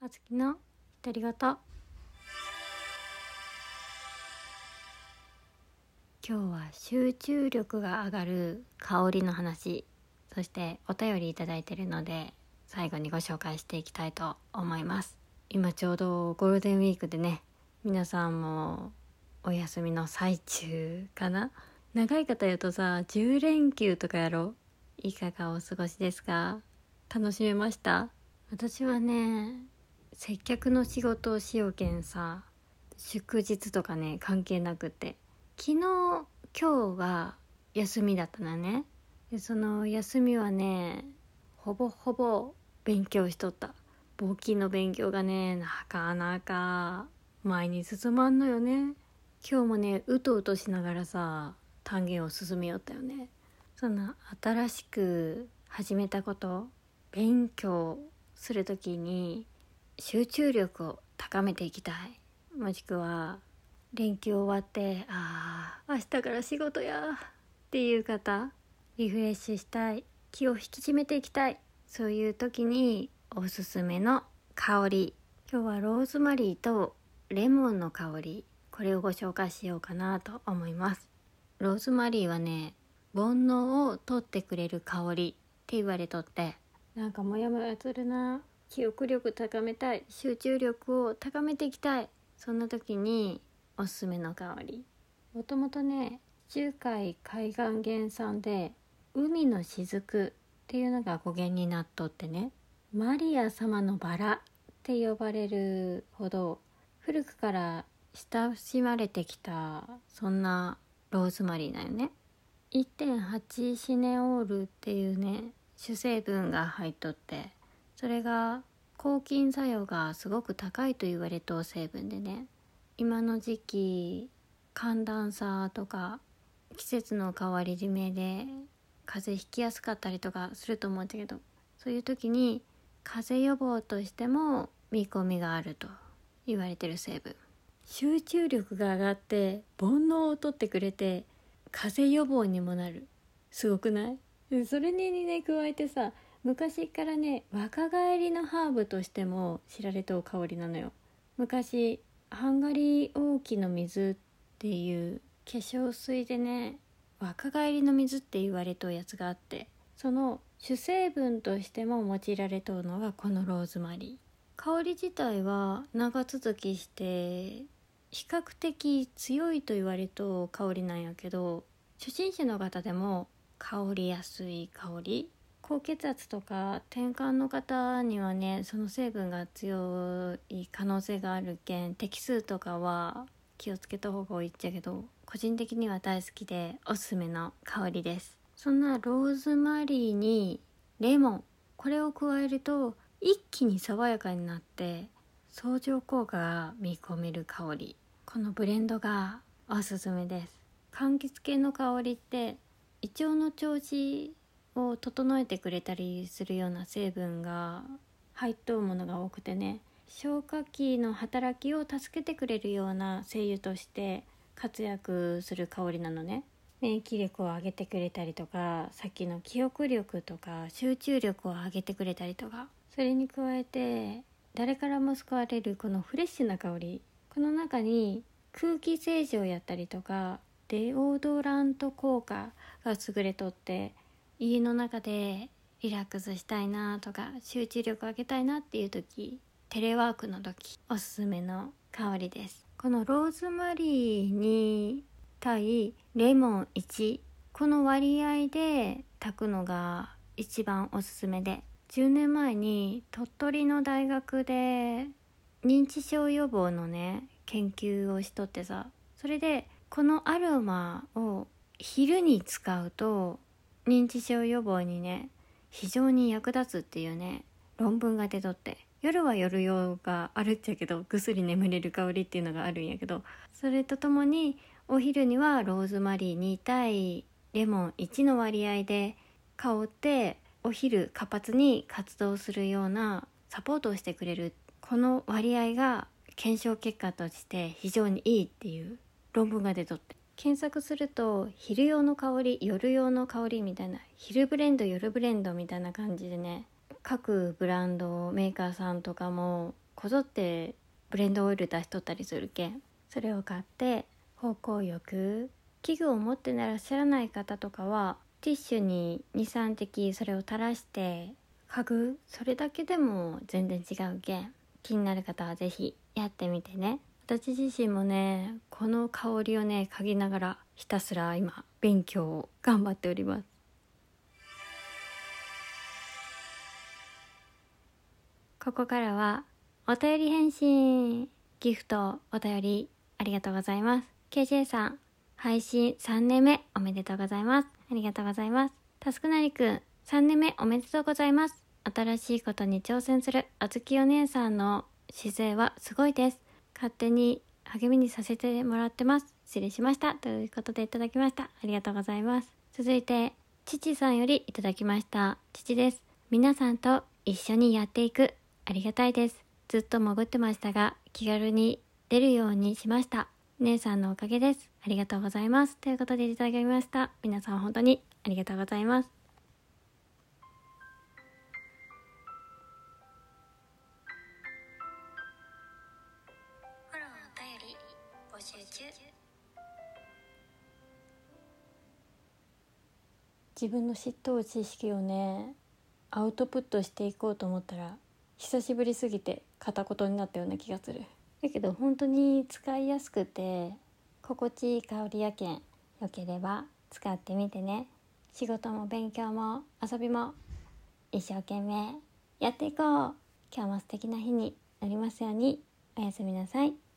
あつきの独り言今日は集中力が上がる香りの話。そしてお便りいただいてるので最後にご紹介していきたいと思います。今ちょうどゴールデンウィークでね皆さんもお休みの最中かな。長い方言うとさ10連休とかやろ。いかがお過ごしですか？楽しめました？私はね接客の仕事をしようけんさ祝日とかね関係なくて。昨日今日が休みだったのね。でその休みはねほぼほぼ勉強しとった。簿記の勉強がねなかなか前に進まんのよね。今日もねうとうとしながらさ単元を進めよったよね。そんな新しく始めたこと勉強する時に集中力を高めていきたい。もしくは連休終わってああ明日から仕事やっていう方リフレッシュしたい。気を引き締めていきたい。そういう時におすすめの香り。今日はローズマリーとレモンの香り。これをご紹介しようかなと思います。ローズマリーはね煩悩を取ってくれる香りって言われとって。なんかモヤモヤするな。記憶力高めたい集中力を高めていきたいそんな時におすすめの香り。もともとね中海海岸原産で海の雫っていうのが語源になっとってねマリア様のバラって呼ばれるほど古くから親しまれてきたそんなローズマリーだよね。1.8シネオールっていうね主成分が入っとってそれが抗菌作用がすごく高いと言われと成分でね今の時期寒暖差とか季節の変わり締めで風邪ひきやすかったりとかすると思うんだけどそういう時に風邪予防としても見込みがあると言われてる成分。集中力が上がって煩悩を取ってくれて風邪予防にもなる。すごくない？それにね加えてさ昔からね若返りのハーブとしても知られとう香りなのよ。昔ハンガリー王妃の水っていう化粧水でね若返りの水って言われとうやつがあってその主成分としても用いられとうのがこのローズマリー。香り自体は長続きして比較的強いと言われとう香りなんやけど初心者の方でも香りやすい香り高血圧とか転換の方にはねその成分が強い可能性があるけん滴数とかは気をつけた方がいいっちゃけど個人的には大好きでおすすめの香りです。そんなローズマリーにレモンこれを加えると一気に爽やかになって相乗効果が見込める香り。このブレンドがおすすめです。柑橘系の香りって胃腸の調子を整えてくれたりするような成分が入っとうものが多くてね消化器の働きを助けてくれるような精油として活躍する香りなのね。免疫力を上げてくれたりとかさっきの記憶力とか集中力を上げてくれたりとかそれに加えて誰からも救われるこのフレッシュな香りこの中に空気清浄やったりとかデオドラント効果が優れとって家の中でリラックスしたいなとか集中力上げたいなっていう時テレワークの時おすすめの香りです。このローズマリーに対レモン1この割合で炊くのが一番おすすめで10年前に鳥取の大学で認知症予防のね研究をしとってさそれでこのアロマを昼に使うと認知症予防にね非常に役立つっていうね論文が出とって夜は夜用があるっちゃけどぐっすり眠れる香りっていうのがあるんやけどそれとともにお昼にはローズマリー2対レモン1の割合で香ってお昼活発に活動するようなサポートをしてくれるこの割合が検証結果として非常にいいっていう論文が出とって。検索すると昼用の香り夜用の香りみたいな昼ブレンド夜ブレンドみたいな感じでね各ブランドメーカーさんとかもこぞってブレンドオイル出しとったりするけんそれを買って芳香浴器具を持ってならっしゃらない方とかはティッシュに23滴それを垂らして嗅ぐそれだけでも全然違うけん気になる方は是非やってみてね。私自身もねこの香りをね嗅ぎながらひたすら今勉強を頑張っております。ここからはお便り返信ギフトお便りありがとうございます。KJ さん配信3年目おめでとうございます。ありがとうございます。タスクなりくん3年目おめでとうございます。新しいことに挑戦するあずきお姉さんの姿勢はすごいです。勝手に励みにさせてもらってます。失礼しました。ということでいただきました。ありがとうございます。続いて父さんよりいただきました。父です。皆さんと一緒にやっていく。ありがたいです。ずっと潜ってましたが気軽に出るようにしました。姉さんのおかげです。ありがとうございます。ということでいただきました。皆さん本当にありがとうございます。自分の知っとう知識をねアウトプットしていこうと思ったら久しぶりすぎて片言になったような気がする。だけど本当に使いやすくて心地いい香りやけんよければ使ってみてね。仕事も勉強も遊びも一生懸命やっていこう。今日も素敵な日になりますように。おやすみなさい。